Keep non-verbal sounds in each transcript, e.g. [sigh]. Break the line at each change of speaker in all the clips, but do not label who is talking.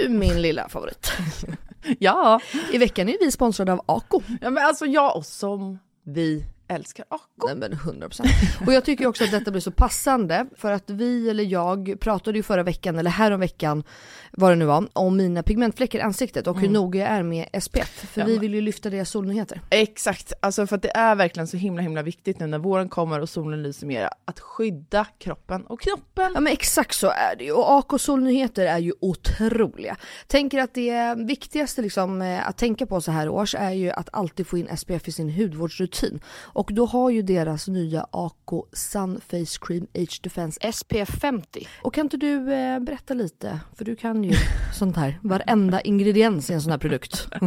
Du min lilla favorit. [laughs]
Ja.
I veckan är vi sponsrade av Ako.
ja, men alltså jag och som vi älskar Ako.
Nej men 100%. Och jag tycker också att detta blir så passande för att vi eller jag pratade ju förra veckan eller häromveckan vad det nu var om mina pigmentfläckar i ansiktet och hur noga jag är med SPF. För
Ja,
vi vill ju lyfta deras solnyheter.
Exakt, alltså för att det är verkligen så himla himla viktigt nu när våren kommer och solen lyser mer att skydda kroppen och knoppen.
Ja men exakt så är det ju och AK solnyheter är ju otroliga. Tänker att det viktigaste liksom eh, att tänka på så här års är ju att alltid få in SPF i sin hudvårdsrutin. Och då har ju deras nya AK Sun Face Cream Age Defense SPF 50. Och kan inte du eh, berätta lite, för du kan ju sånt här, varenda ingrediens i en sån här produkt. [laughs]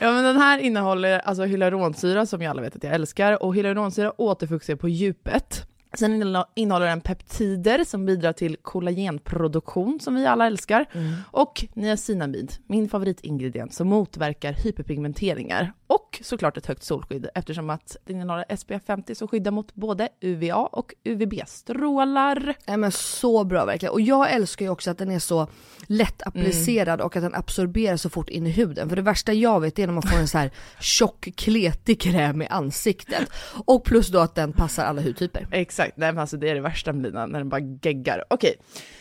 Ja men den här innehåller alltså hyaluronsyra som jag alla vet att jag älskar och hyaluronsyra återfuktar på djupet. Sen innehå- innehåller den peptider som bidrar till kollagenproduktion som vi alla älskar. Och niacinamid, min favoritingrediens som motverkar hyperpigmenteringar. Och såklart ett högt solskydd eftersom att den innehåller SPF 50 som skyddar mot både UVA och UVB-strålar.
Nej men så bra verkligen. Och jag älskar ju också att den är så lätt applicerad och att den absorberar så fort in i huden. För det värsta jag vet är när man får en så här tjock kletig kräm i ansiktet. Och plus då att den passar alla hudtyper.
Exakt, nej men alltså det är det värsta med Lina, när den bara geggar. Okej,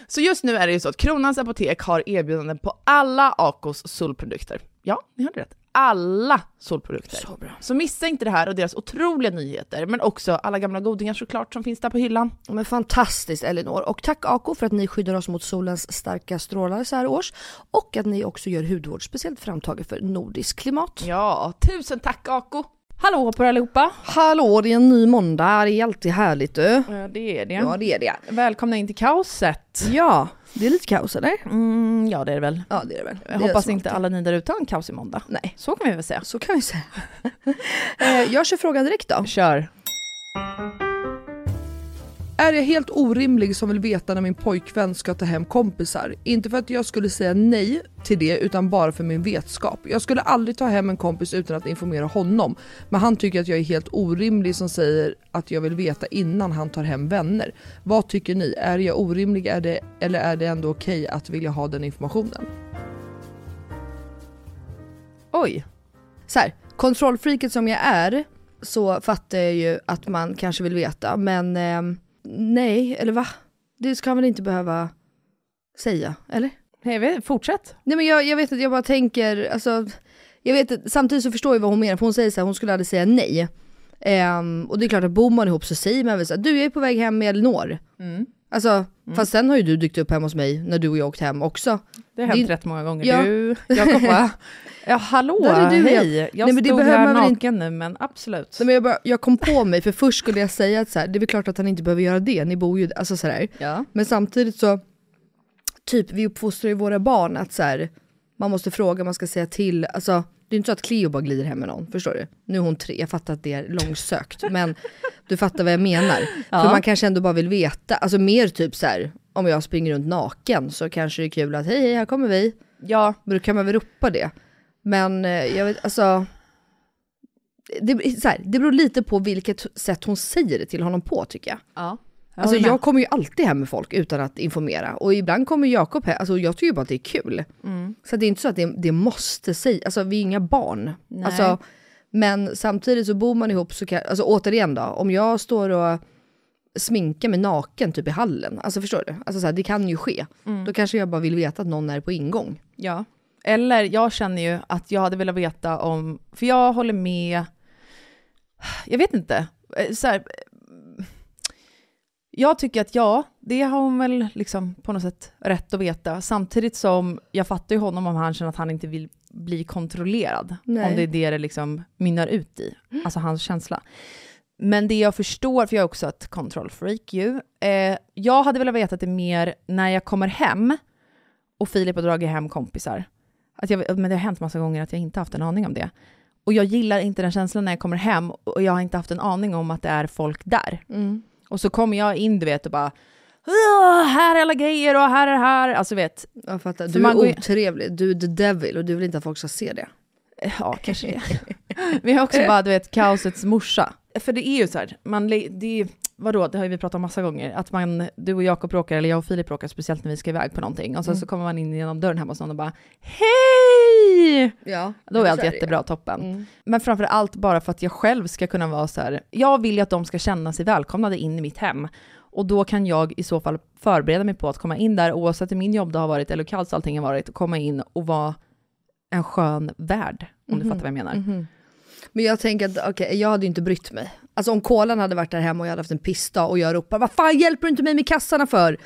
så just nu är det ju så att Kronans Apotek har erbjudanden på alla Acos solprodukter. Ja, ni hörde rätt. Alla solprodukter.
Så bra.
Så missa inte det här och deras otroliga nyheter, men också alla gamla godingar såklart som finns där på hyllan.
Men fantastiskt Elinor. Och tack Ako för att ni skyddar oss mot solens starka strålar så här års. Och att ni också gör hudvård speciellt framtaget för nordiskt klimat.
Ja, tusen tack Aco! Hallå på er allihopa!
Hallå, det är en ny måndag. Det är alltid härligt du.
Ja, det är det.
Ja, det är det.
Välkomna in till kaoset.
Ja, det är lite kaos eller?
Mm, ja, det är det väl.
Ja, det är det väl.
Jag
Det
hoppas inte alla ni där ute har en kaosig måndag.
Nej,
Så kan vi väl säga.
så kan vi säga. [laughs] Eh, jag kör frågan direkt då.
Kör.
Är jag helt orimlig som vill veta när min pojkvän ska ta hem kompisar? Inte för att jag skulle säga nej till det utan bara för min vetskap. Jag skulle aldrig ta hem en kompis utan att informera honom. Men han tycker att jag är helt orimlig som säger att jag vill veta innan han tar hem vänner. Vad tycker ni? Är jag orimlig är det, eller är det ändå okej att vilja ha den informationen?
Oj. Så här, kontrollfreaket som jag är så fattar jag ju att man kanske vill veta men eh, nej, eller va? Det ska man inte behöva säga, eller?
Hej, vi- fortsätt.
Nej men jag, jag vet att jag bara tänker, alltså, jag vet att, samtidigt så förstår jag vad hon menar för hon säger så här, hon skulle aldrig säga nej. Ehm, och det är klart att bor man ihop så säger man väl så här, du jag är på väg hem med Elinor.
Mm.
Alltså, fast sen har ju du dykt upp hemma hos mig när du och jag åkt hem också.
Det har hänt
Din-
rätt många gånger.
Ja.
Du, Jakob va? [laughs] Ja, hallå,
du
hej.
igen.
Jag
Nej, men det
stod
behöver
här naken nu, men absolut.
Så men jag, bara, jag kom på mig, för först skulle jag säga att så här, det är väl klart att han inte behöver göra det, ni bor ju, alltså så här.
Ja.
Men samtidigt så, typ vi uppfostrar ju våra barn att så här, man måste fråga, man ska säga till, alltså det är inte så att Cleo bara glider hem med någon, förstår du? Nu är hon tre, jag fattar att det är långsökt, [laughs] men du fattar vad jag menar. För man kanske ändå bara vill veta, alltså mer typ så här, om jag springer runt naken så kanske det är kul att hej hej här kommer vi.
Ja,
Men då kan man väl ropa det. Men eh, jag vet, alltså. Det, så här, det beror lite på vilket sätt hon säger det till honom på tycker jag.
ja.
Alltså jag kommer ju alltid hem med folk utan att informera. Och ibland kommer Jakob hem, alltså jag tycker ju bara att det är kul.
Mm.
Så det är inte så att det, det måste säga, alltså vi är inga barn.
Nej.
Alltså, men samtidigt så bor man ihop så kan, alltså återigen då, om jag står och sminkar mig naken typ i hallen, alltså förstår du? Alltså så här, det kan ju ske.
Mm.
Då kanske jag bara vill veta att någon är på ingång.
Ja. Eller jag känner ju att jag hade velat veta om, för jag håller med, jag vet inte, eh, så här, jag tycker att ja, det har hon väl liksom på något sätt rätt att veta, samtidigt som jag fattar ju honom om han känner att han inte vill bli kontrollerad,
Nej.
om det är det det liksom mynnar ut i, alltså hans känsla. Men det jag förstår, för jag är också ett control freak ju, eh, jag hade velat veta det mer när jag kommer hem och Filip har dragit hem kompisar. Att jag, men det har hänt massa gånger att jag inte haft en aning om det. Och jag gillar inte den känslan när jag kommer hem och jag har inte haft en aning om att det är folk där. Och så kommer jag in, du vet, och bara "Åh, här är alla grejer och här är det här. Alltså vet,
Jag fattar, du är otrevlig, du är the devil och du vill inte att folk ska se det.
ja kanske det. [laughs] Men jag är också bara, du vet, kaosets morsa. För det är ju så här, man, det är, vadå, det har vi pratat om massa gånger, att man, du och Jakob bråkar, eller jag och Filip bråkar, speciellt när vi ska iväg på någonting, och sen så kommer man in genom dörren hemma hos någon och bara Hej!
Ja,
Då är allt
det.
jättebra, toppen.
Mm.
Men framför allt bara för att jag själv ska kunna vara så här, jag vill ju att de ska känna sig välkomnade in i mitt hem. Och då kan jag i så fall förbereda mig på att komma in där, oavsett hur min jobb det har varit, eller hur kallt allting har varit, komma in och vara en skön värd, om du fattar vad jag menar.
Mhm. Men jag tänker att okej, jag hade ju inte brytt mig. Alltså om kolan hade varit där hemma och jag hade haft en pissdag och jag ropar vad fan hjälper du inte mig med kassarna för?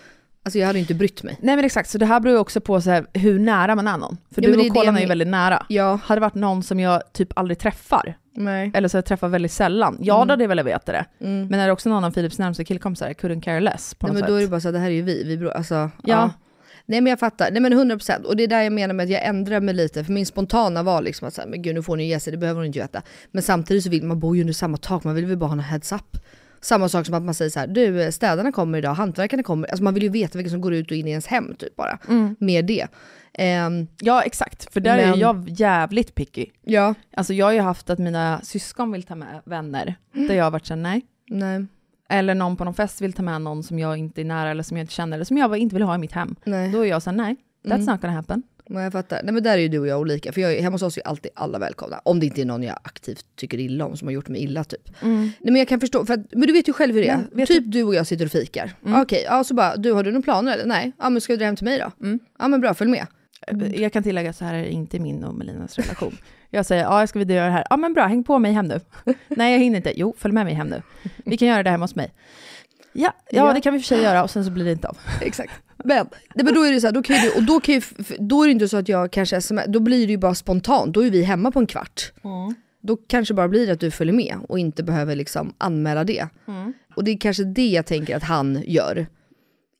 Alltså jag hade inte brytt mig.
Nej men exakt, så det här beror ju också på så här, hur nära man är någon. För
Ja,
du och Kolan
jag
är ju väldigt nära.
Ja.
Hade det varit någon som jag typ aldrig träffar,
Nej.
eller så jag träffar väldigt sällan, ja då hade jag velat veta det. Men är det också någon av Philips närmsta killkompisar, couldn't care less på
Nej
något
men då är
sätt.
det bara så att det här är ju vi, vi bro, alltså, ja.
Ja.
Nej men jag fattar, nej men 100% och det är där jag menar med att jag ändrar mig lite, för min spontana var liksom att säga, men gud nu får ni ge sig, det behöver hon inte veta. Men samtidigt så vill man bo ju under samma tak, man vill väl bara ha en heads up. Samma sak som att man säger så här, du städarna kommer idag, hantverkarna kommer, alltså man vill ju veta vilka som går ut och in i ens hem typ bara. Mer det. Ehm,
Ja exakt, för där är
Men-
jag jävligt picky.
ja,
Alltså jag har ju haft att mina syskon vill ta med vänner, där jag har varit såhär nej.
nej,
Eller någon på någon fest vill ta med någon som jag inte är nära eller som jag inte känner, eller som jag inte vill ha i mitt hem.
nej.
Då är jag såhär nej, that's not gonna happen.
Men jag fattar. Nej men där är ju du och jag olika. För jag, hemma hos oss är ju alltid alla välkomna. Om det inte är någon jag aktivt tycker illa om som har gjort mig illa typ. Nej men jag kan förstå, för att, men du vet ju själv hur det är.
Men
typ du och jag sitter och fikar. Okej, ja så bara, du har du några planer eller? Nej. Ja men ska du dra hem till mig då? Ja men bra, följ med.
Jag kan tillägga så här är inte min och Melinas relation. Jag säger ja jag ska vidare göra det här, ja men bra häng på mig hem nu. [laughs] nej jag hinner inte, jo följ med mig hem nu. Vi kan göra det hemma hos mig. Ja, ja,
Ja.
det kan vi för sig göra och sen så blir det inte av. [laughs]
Exakt. Men, nej, men då är det så här, då kan ju du, och då, kan ju, då är det inte så att jag kanske sms, då blir det ju bara spontant, då är vi hemma på en kvart. Då kanske bara blir det att du följer med och inte behöver liksom anmäla det. Och det är kanske det jag tänker att han gör.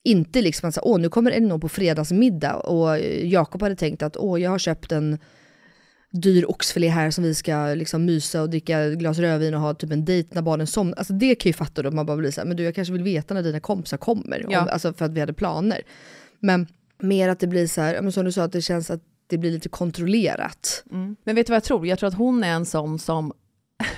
Inte liksom att säga, åh nu kommer Elinor på fredagsmiddag och Jakob hade tänkt att åh jag har köpt en dyr oxfilé här som vi ska liksom mysa och dricka ett glas rödvin och ha typ en dejt när barnen somnar. Alltså det kan ju fatta då, man bara blir så här, men du jag kanske vill veta när dina kompisar kommer.
Ja.
Om, alltså för att vi hade planer. Men mer att det blir så här, som du sa, att det känns att det blir lite kontrollerat.
Men vet du vad jag tror? Jag tror att hon är en sån som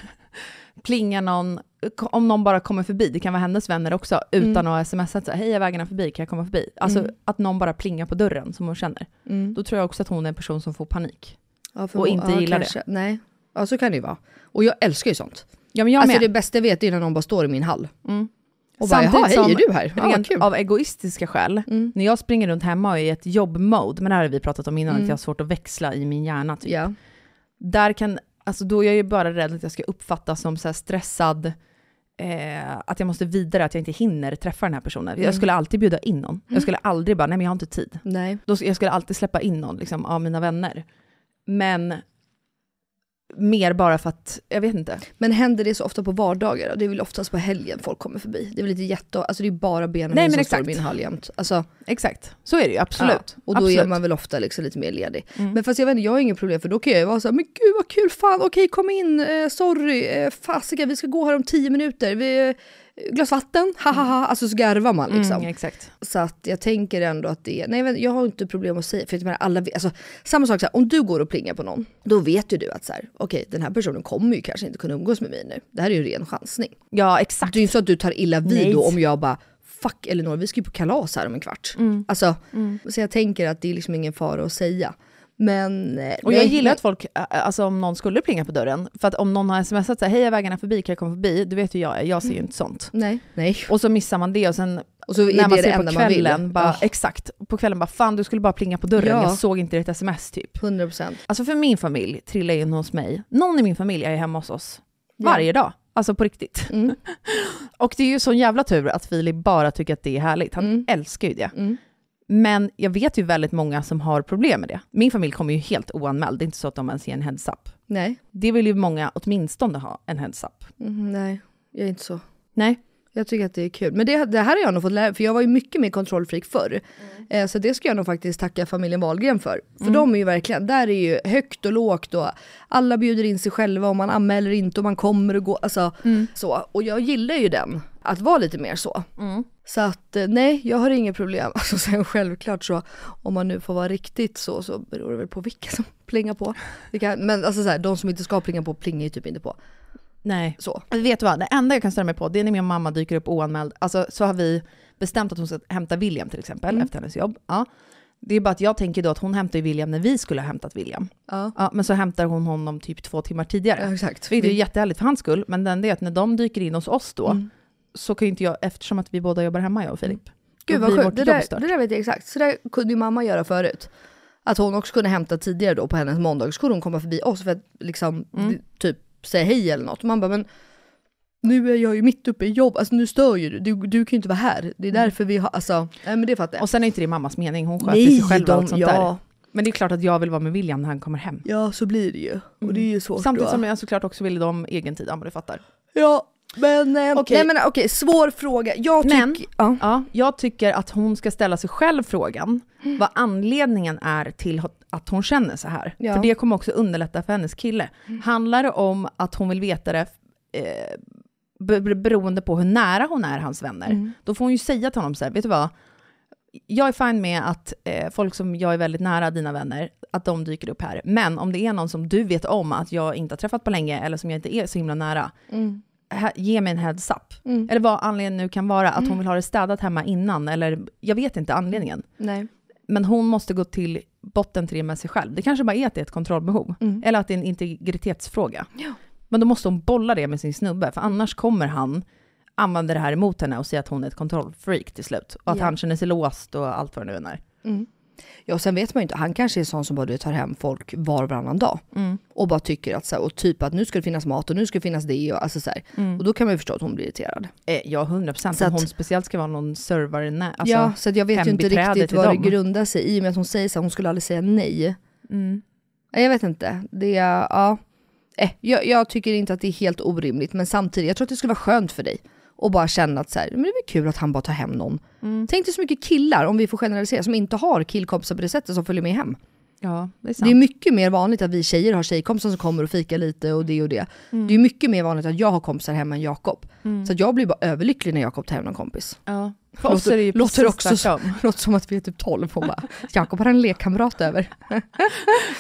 [laughs] plingar någon, om någon bara kommer förbi, det kan vara hennes vänner också, utan att smsa så hej jag vägarna förbi, kan jag komma förbi? Alltså att någon bara plingar på dörren som hon känner. Då tror jag också att hon är en person som får panik.
Ja,
Och inte gillar det.
Nej, ja så kan det ju vara. Och jag älskar ju sånt.
Ja men jag
alltså
med.
det bästa jag vet är när någon bara står i min hall.
Mm.
Och bara, jaha, hej är du här? Ja,
rent av egoistiska skäl,
Mm.
när jag springer runt hemma och är i ett jobbmode, men det här har vi pratat om innan, att jag har svårt att växla i min hjärna typ.
Ja.
Där kan, alltså då är jag ju bara rädd att jag ska uppfattas som så här stressad, eh, att jag måste vidare, att jag inte hinner träffa den här personen.
Mm.
Jag skulle alltid bjuda in någon. Jag skulle aldrig bara, nej men jag har inte tid.
Nej.
Då, jag skulle alltid släppa in någon liksom, av mina vänner. Men mer bara för att, jag vet inte.
Men händer det så ofta på vardagar? Det är väl oftast på helgen folk kommer förbi. Det är väl lite jätte... Alltså det är bara Benjamin
Nej, men
som står i
exakt.
min hall jämt. Alltså,
Exakt, så är det ju absolut.
Ja, och då
absolut.
är man väl ofta liksom lite mer ledig. Men fast jag vet inte, jag har inget problem för då kan jag ju vara såhär, men gud vad kul, fan okej kom in, eh, sorry, eh, fasiken vi ska gå här om tio minuter. Vi, glas vatten, ha ha ha, alltså så garvar man liksom.
Mm.
Så att jag tänker ändå att det är, nej jag har inte problem att säga, för jag menar alla vet, alltså samma sak så här, om du går och plingar på någon, då vet ju du att så här, okej den här personen kommer ju kanske inte kunna umgås med mig nu. Det här är ju ren chansning.
Ja, exakt.
Det är ju inte så att du tar illa vid
Nej.
då om jag bara Fuck Elinor, vi ska ju på kalas här om en kvart.
Mm.
Alltså, så jag tänker att det är liksom ingen fara att säga. Men... eh,
Och jag
nej,
gillar att folk, alltså om någon skulle plinga på dörren, för att om någon har smsat såhär, hej är vägarna förbi, kan jag komma förbi? Du vet ju jag är, jag ser ju inte sånt.
Nej, nej.
Och så missar man det och sen
Och så är
när man
det det
ser på kvällen, bara,
Ja,
exakt, på kvällen bara fan du skulle bara plinga på dörren,
Ja.
jag såg inte ditt sms typ.
100%.
Alltså för min familj trillar in hos mig, någon i min familj är hemma hos oss
Ja.
varje dag. Alltså på riktigt.
Mm. [laughs]
Och det är ju sån jävla tur att Filip bara tycker att det är härligt. Han
Mm.
älskar ju det.
Mm.
Men jag vet ju väldigt många som har problem med det. Min familj kommer ju helt oanmäld, det är inte så att de ens ger en heads-up.
Nej.
Det vill ju många åtminstone ha, en heads-up.
Mm, nej, jag är inte så.
Nej.
Jag tycker att det är kul. Men det, det här har jag nog fått lära för jag var ju mycket mer kontrollfreak förr. Eh, så det ska jag nog faktiskt tacka familjen Wahlgren för. För de är ju verkligen, där är ju högt och lågt och alla bjuder in sig själva och man anmäler inte och man kommer och går. Alltså så. Och jag gillar ju den, att vara lite mer så. Så att eh, nej, jag har inget problem. [laughs] Alltså sen självklart så, om man nu får vara riktigt så, så beror det väl på vilka som [laughs] plingar på. Det kan, men alltså så här, de som inte ska plinga på plingar ju typ inte på.
Nej.
Så.
Vet du vad, det enda jag kan störa mig på, det är när min mamma dyker upp oanmäld. Alltså så har vi bestämt att hon ska hämta William till exempel,
Mm.
efter hennes jobb. Ja. Det är bara att jag tänker då att hon hämtar William när vi skulle ha hämtat William.
Ja,
Ja, men så hämtar hon honom typ två timmar tidigare.
ja exakt.
Vilket är jättehärligt för hans skull, men den är att när de dyker in hos oss då,
Mm.
Så kan ju inte jag, eftersom att vi båda jobbar hemma jag och Filip.
Gud
då
vad sjukt, det där, det där vet jag exakt. Så där kunde ju mamma göra förut. Att hon också kunde hämta tidigare då på hennes måndag, så kunde hon komma förbi oss för att liksom
Mm.
typ säga hej eller något. Man bara men nu är jag ju mitt uppe i jobb, alltså nu stör ju du, du, du kan ju inte vara här. Det är därför vi har, alltså, nej men det fattar jag.
Mm. Och sen är inte det mammas mening, hon sköter sig själv och allt sånt
ja,
där. Men det är klart att jag vill vara med William när han kommer hem.
ja så blir det ju. Och det är ju svårt
Samtidigt
då.
som jag såklart också vill de egen tid, men du fattar.
Ja, men, eh, nej men okej, svår fråga. Jag
Men-
tycker, ja.
Ja, jag tycker att hon ska ställa sig själv frågan vad anledningen är till att hon känner så här.
Ja.
För det kommer också underlätta för hennes kille. Handlar det om att hon vill veta det eh, be- be- beroende på hur nära hon är hans vänner, då får hon ju säga till honom så här, vet du vad? Jag är fine med att eh, folk som jag är väldigt nära, dina vänner, att de dyker upp här. Men om det är någon som du vet om att jag inte har träffat på länge, eller som jag inte är så himla nära,
Mm.
Ge mig en heads up.
Mm.
Eller vad anledningen nu kan vara, att hon vill ha det städat hemma innan, eller jag vet inte anledningen.
Nej.
Men hon måste gå till botten till det med sig själv. Det kanske bara är att det är ett kontrollbehov,
Mm.
eller att det är en integritetsfråga.
Ja.
Men då måste hon bolla det med sin snubbe, för annars kommer han använda det här emot henne och säga att hon är ett kontrollfreak till slut. Och att
Ja.
han känner sig låst och allt vad det nu är.
Mm. Ja, sen vet man ju inte, han kanske är sån som bara du tar hem folk var och varannan dag.
Mm.
Och bara tycker att så här, och typ att nu ska det finnas mat och nu ska det finnas det och alltså så här. Och då kan man ju förstå att hon blir irriterad.
Eh, ja, 100 procent. Om hon speciellt ska vara någon servare, nä- alltså,
ja, så jag vet ju inte riktigt vad
dem.
det grundar sig i och med att hon säger så här, hon skulle aldrig säga nej.
mm.
Jag vet inte, det ja. Eh, jag, jag tycker inte att det är helt orimligt men samtidigt, jag tror att det skulle vara skönt för dig. Och bara känna att så här, men det är kul att han bara tar hem någon.
Mm.
Tänk dig så mycket killar, om vi får generalisera, som inte har killkompisar på det sättet som följer med hem.
Ja, det är sant.
Det är mycket mer vanligt att vi tjejer har tjejkompisar som kommer och fikar lite och det och det. Det är mycket mer vanligt att jag har kompisar hemma än Jakob. Så att jag blir bara överlycklig när Jakob tar hem någon kompis.
ja. För oss är det ju
låter också så-
tvärtom. [laughs]
Låter som att vi är typ 12 och bara, Jakob har en lekkamrat över. [laughs]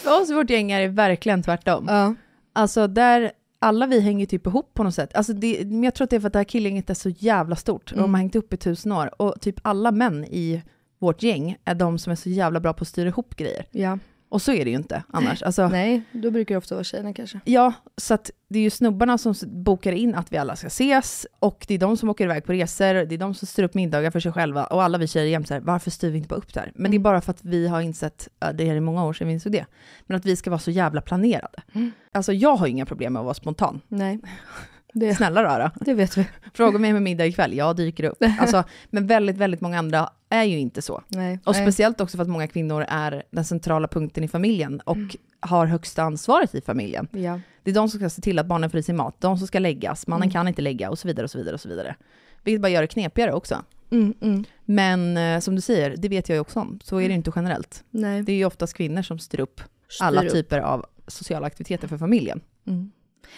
För oss vårt gäng är det verkligen tvärtom.
Ja.
Alltså där, alla vi hänger typ ihop på något sätt. Alltså det, men jag tror att det är för att det här killgänget är så jävla stort. Och de
Mm.
har hängt upp i tusen år. Och typ alla män i vårt gäng är de som är så jävla bra på att styra ihop grejer.
ja.
Och så är det ju inte annars. Alltså,
Nej, då brukar det ofta vara tjejerna kanske.
Ja, så att det är ju snubbarna som bokar in att vi alla ska ses, och det är de som åker iväg på resor, det är de som styr upp middagar för sig själva, och alla vi tjejer jämt så här, varför styr vi inte bara upp det här? Men det är
Mm.
bara för att vi har insett, det är många år sedan vi insåg det, men att vi ska vara så jävla planerade.
Mm.
Alltså jag har ju inga problem med att vara spontan.
Nej, [laughs] det,
Snälla rara.
det vet vi.
Fråga mig med middag ikväll, jag dyker upp. [laughs] Alltså, men väldigt, väldigt många andra är ju inte så.
Nej.
Och
Nej.
speciellt också för att många kvinnor är den centrala punkten i familjen och
Mm.
har högsta ansvaret i familjen.
Ja.
Det är de som ska se till att barnen får i sig mat, de som ska läggas, mannen
Mm.
kan inte lägga och så vidare och så vidare och så vidare. Vilket bara gör det knepigare också.
Mm, mm.
Men eh, som du säger, det vet jag ju också om, så är det inte generellt.
Nej.
Det är ju oftast kvinnor som styr upp alla
Styr upp.
typer av sociala aktiviteter för familjen.
Mm.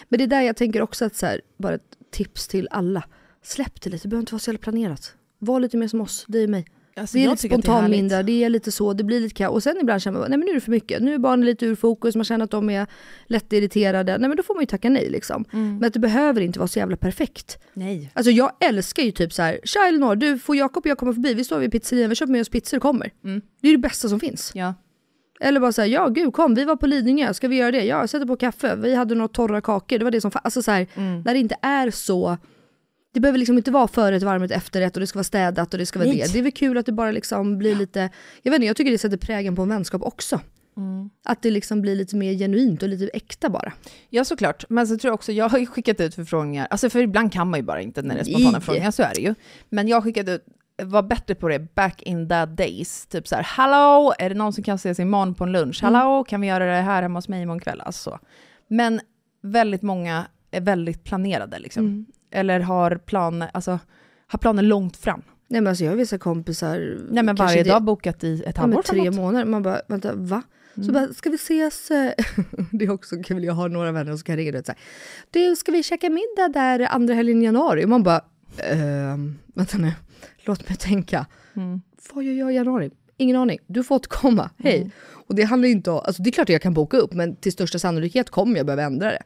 Men det är där jag tänker också att så här, bara ett tips till alla. släpp det lite, det behöver inte vara så jävla planerat. Var lite mer som oss, dig och mig.
Alltså,
Det är lite
att det är
spontanmindrar, det är lite så, det blir lite kaos. Och sen ibland känner man, nej men nu är det för mycket. Nu är barnen lite ur fokus, man känner att de är lättirriterade. Nej men då får man ju tacka nej liksom.
Mm.
Men att det behöver inte vara så jävla perfekt.
Nej.
Alltså jag älskar ju typ så här, tja Elinor, du får Jakob och jag komma förbi, vi står vid pizzerian, vi köper med oss pizzor och kommer.
Mm.
Det är det bästa som finns.
Ja.
Eller bara säga ja gud kom, vi var på Lidingö, ska vi göra det? Ja, jag sätter på kaffe, vi hade några torra kakor, det var det som fa- Alltså så här,
Mm.
när det inte är så, det behöver liksom inte vara förrätt, varmrätt, efterrätt och det ska vara städat och det ska vara
Nej.
det. Det är väl kul att det bara liksom blir lite, jag vet inte, jag tycker det sätter prägen på en vänskap också.
Mm.
Att det liksom blir lite mer genuint och lite äkta bara.
Ja såklart, men så tror jag också, jag har ju skickat ut förfrågningar, alltså för ibland kan man ju bara inte när det är spontana
Nej.
frågor, så är det ju. Men jag har skickat ut, var bättre på det back in that days, typ så här, hallå, är det någon som kan ses imorgon på en lunch?
Mm.
Hallå, kan vi göra det här hemma hos mig imorgon kväll? Alltså så. Men väldigt många är väldigt planerade liksom.
Mm.
Eller har planer, alltså, har planer långt fram.
Nej men alltså jag har vissa kompisar,
Nej men varje
det-
dag bokat i ett
Ja,
halvår
tre
framåt.
månader. Man bara, vänta, va? Så
Mm.
bara, ska vi ses? [laughs] det är också kul, jag har några vänner som kan ringa och säga Du, ska vi käka middag där andra helgen i januari? Och man bara, ehm, vänta nu, låt mig tänka.
Mm.
Vad gör jag i januari? Ingen aning. Du får återkomma, hej.
Mm.
Och det handlar inte om, alltså det är klart att jag kan boka upp, men till största sannolikhet kommer jag behöva ändra det.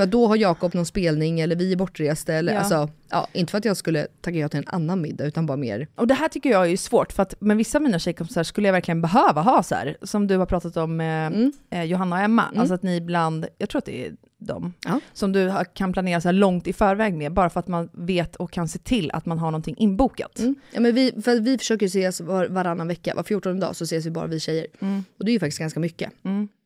För då har Jakob någon spelning eller vi är bortresta eller
Ja.
alltså, ja, inte för att jag skulle tacka ja till en annan middag utan bara mer,
Och det här tycker jag är svårt, för att med vissa av mina tjejkompisar skulle jag verkligen behöva ha så här, som du har pratat om med
Mm.
eh, Johanna och Emma, alltså att ni ibland, jag tror att det är dem,
Ja.
som du kan planera så här långt i förväg med, bara för att man vet och kan se till att man har någonting inbokat.
Mm. Ja, men vi, för vi försöker ses var, varannan vecka, var 14 dag så ses vi bara vi tjejer.
Mm.
Och det är ju faktiskt ganska mycket.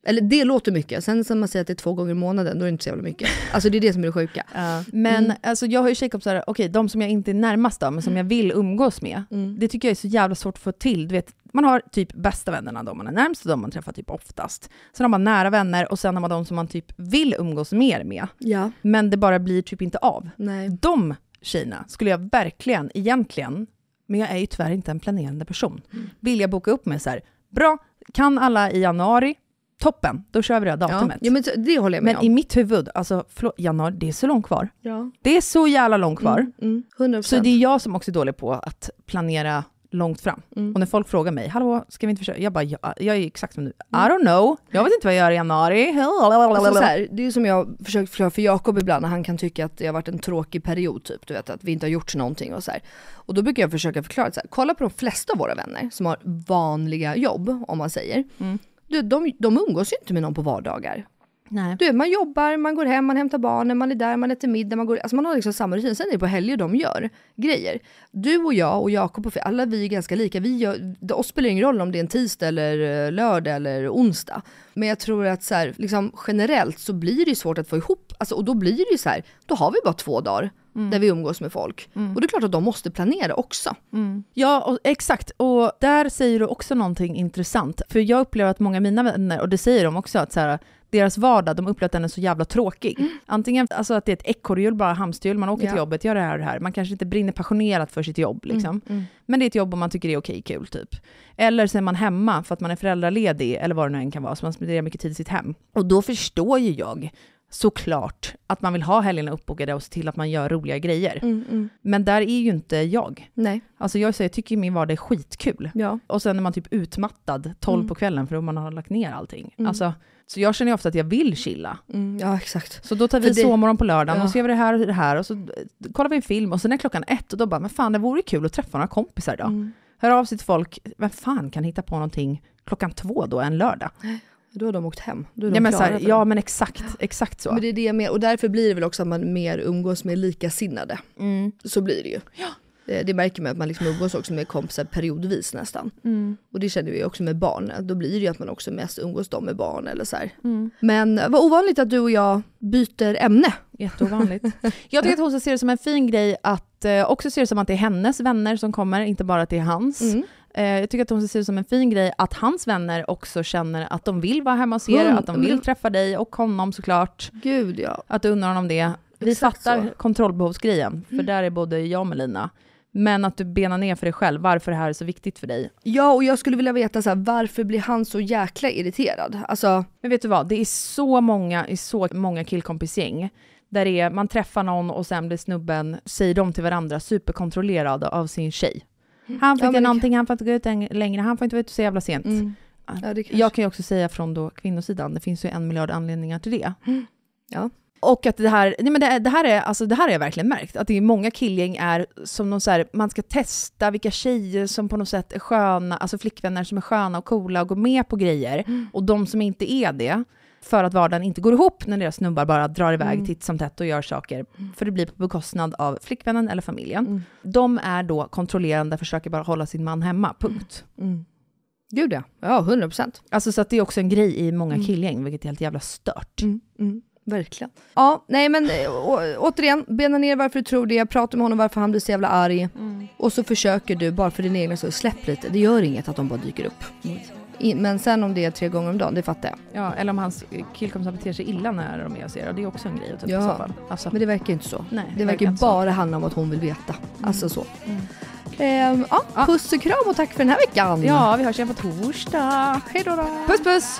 Mm.
Eller det låter mycket, sen när man säger att det är två gånger i månaden, då är det inte så jävla mycket. Alltså det är det som är det sjuka.
Men
Mm.
alltså, jag har ju tjejkompisar, okej de som jag inte är närmast av, men som jag vill umgås med,
Mm.
det tycker jag är så jävla svårt att få till. Du vet, man har typ bästa vännerna, de man är närmast och de man träffar typ oftast. Sen har man nära vänner och sen har man de som man typ vill umgås mer med.
Ja,
Men det bara blir typ inte av.
nej.
De tjejerna skulle jag verkligen, egentligen, men jag är ju tyvärr inte en planerande person, vill jag boka upp med så här, bra, kan alla i januari, toppen, då kör vi det här datumet.
ja, men det håller jag med
men i
om.
mitt huvud, alltså förlåt, januari, det är så långt kvar.
Ja.
Det är så jävla långt kvar.
Mm, mm, 100%.
Så det är jag som också är dålig på att planera långt fram.
Mm.
Och när folk frågar mig, hallå, ska vi inte försöka? Jag bara, ja, jag är exakt som du. I don't know, jag vet inte vad jag gör i januari.
Alltså så här, det är som jag försökt förklara för Jakob ibland när han kan tycka att det har varit en tråkig period typ, du vet att vi inte har gjort någonting och så här. Och då brukar jag försöka förklara så här, kolla på de flesta av våra vänner som har vanliga jobb om man säger.
Mm.
Du, de, de umgås ju inte med någon på vardagar.
Nej.
Du, man jobbar, man går hem, man hämtar barnen, man är där, man äter middag, man går, alltså man har liksom samma rutin. Sen är det på helger de gör grejer. Du och jag och Jakob och alla vi är ganska lika. Vi gör, det oss spelar ingen roll om det är en tisdag eller eh, lördag eller onsdag. Men jag tror att så här, liksom, generellt så blir det svårt att få ihop, alltså, och då blir det ju så här, då har vi bara två dagar där vi umgås med folk. Och det är klart att de måste planera också.
Ja, och, exakt. Och där säger du också någonting intressant. För jag upplever att många av mina vänner, och det säger de också, att så här, deras vardag, de upplever att den är så jävla tråkig. Antingen alltså att det är ett ekorrhjul, bara hamsterhjul, man åker
Ja.
till jobbet, gör det här och det här. Man kanske inte brinner passionerat för sitt jobb, liksom. men det är ett jobb och man tycker det är okej, kul, typ. Eller så är man hemma för att man är föräldraledig, eller vad det nu än kan vara, så man spenderar mycket tid i sitt hem. Och då förstår ju jag såklart att man vill ha helgerna uppbokade och se till att man gör roliga grejer. Men där är ju inte jag.
Nej,
Alltså jag, säger, jag tycker min vardag är skitkul.
ja.
Och sen är man typ utmattad 12
Mm.
på kvällen för att man har lagt ner allting. Alltså, så jag känner ju ofta att jag vill chilla.
Mm, ja exakt.
Så då tar vi
det-
sovmorgon på lördagen
Ja.
och så gör vi det här och det här och så eh, kollar vi en film och sen är klockan ett och då bara, men fan det vore kul att träffa några kompisar idag.
Mm.
Hör av sig till folk, vem fan kan hitta på någonting klockan två då en lördag?
Då har de åkt hem. Då är de
Ja men, så här, ja men exakt, exakt så.
Men det är det menar. Och därför blir det väl också att man mer umgås med likasinnade.
Mm.
Så blir det ju. Det, det märker man att man liksom umgås också med kompisar periodvis nästan.
Mm.
Och det känner vi också med barn. Då blir det ju att man också mest umgås dem med barn eller så.
Mm.
Men vad ovanligt att du och jag byter ämne.
Jätteovanligt. [laughs] Jag tycker att hon ska se det som en fin grej att eh, också se det som att det är hennes vänner som kommer, inte bara att det är hans.
Mm.
Eh, jag tycker att hon ska se det som en fin grej att hans vänner också känner att de vill vara hemma hos er,
Mm,
att de vill
mm.
träffa dig och honom såklart.
Gud ja.
Att du undrar honom det. Vi
Exakt
fattar
så. Mm.
kontrollbehovsgrejen, för där är både jag och Melina. Men att du benar ner för dig själv, varför det här är så viktigt för dig.
Ja och jag skulle vilja veta så här, varför blir han så jäkla irriterad? Alltså,
Men vet du vad, det är så många i så många killkompisgäng Där det är, man träffar någon och sen blir snubben, säger de till varandra, superkontrollerad av sin tjej. Han får
Ja,
inte någonting, han får inte gå ut längre, han får inte vara ute så jävla sent.
Mm. Ja, det kanske-
Jag kan ju också säga från då kvinnosidan, det finns ju en miljard anledningar till det.
Ja.
Och att det här, nej men det, det här är, alltså det här har jag verkligen märkt, att det är många killgäng är som någon så här, man ska testa vilka tjejer som på något sätt är sköna, alltså flickvänner som är sköna och coola och går med på grejer, och de som inte är det, för att vardagen inte går ihop när deras snubbar bara drar iväg
Mm.
titt som tätt och gör saker, för det blir på bekostnad av flickvännen eller familjen.
Mm.
De är då kontrollerande, försöker bara hålla sin man hemma, punkt.
Mm. Gud ja, ja 100 procent.
Alltså så att det är också en grej i många killgäng, vilket är helt jävla stört.
Mm. Verkligen. Ja, nej men äh, å, återigen, bena ner varför du tror det, prata med honom varför han blir så jävla arg. Och så försöker du, bara för din egna skull, släpp lite. Det gör inget att de bara dyker upp. I, men sen om det är tre gånger om dagen, det fattar jag.
Ja, eller om hans killkompisar beter sig illa när de är ser, och det är också en grej upp
Ja.
Alltså,
Men det verkar inte så.
nej,
Det verkar
verkar
ju
inte så.
bara handla om att hon vill veta. Alltså så. Ehm, ja, puss och kram och tack för den här veckan.
Ja, vi hörs igen på torsdag. Hej då! då.
Puss puss!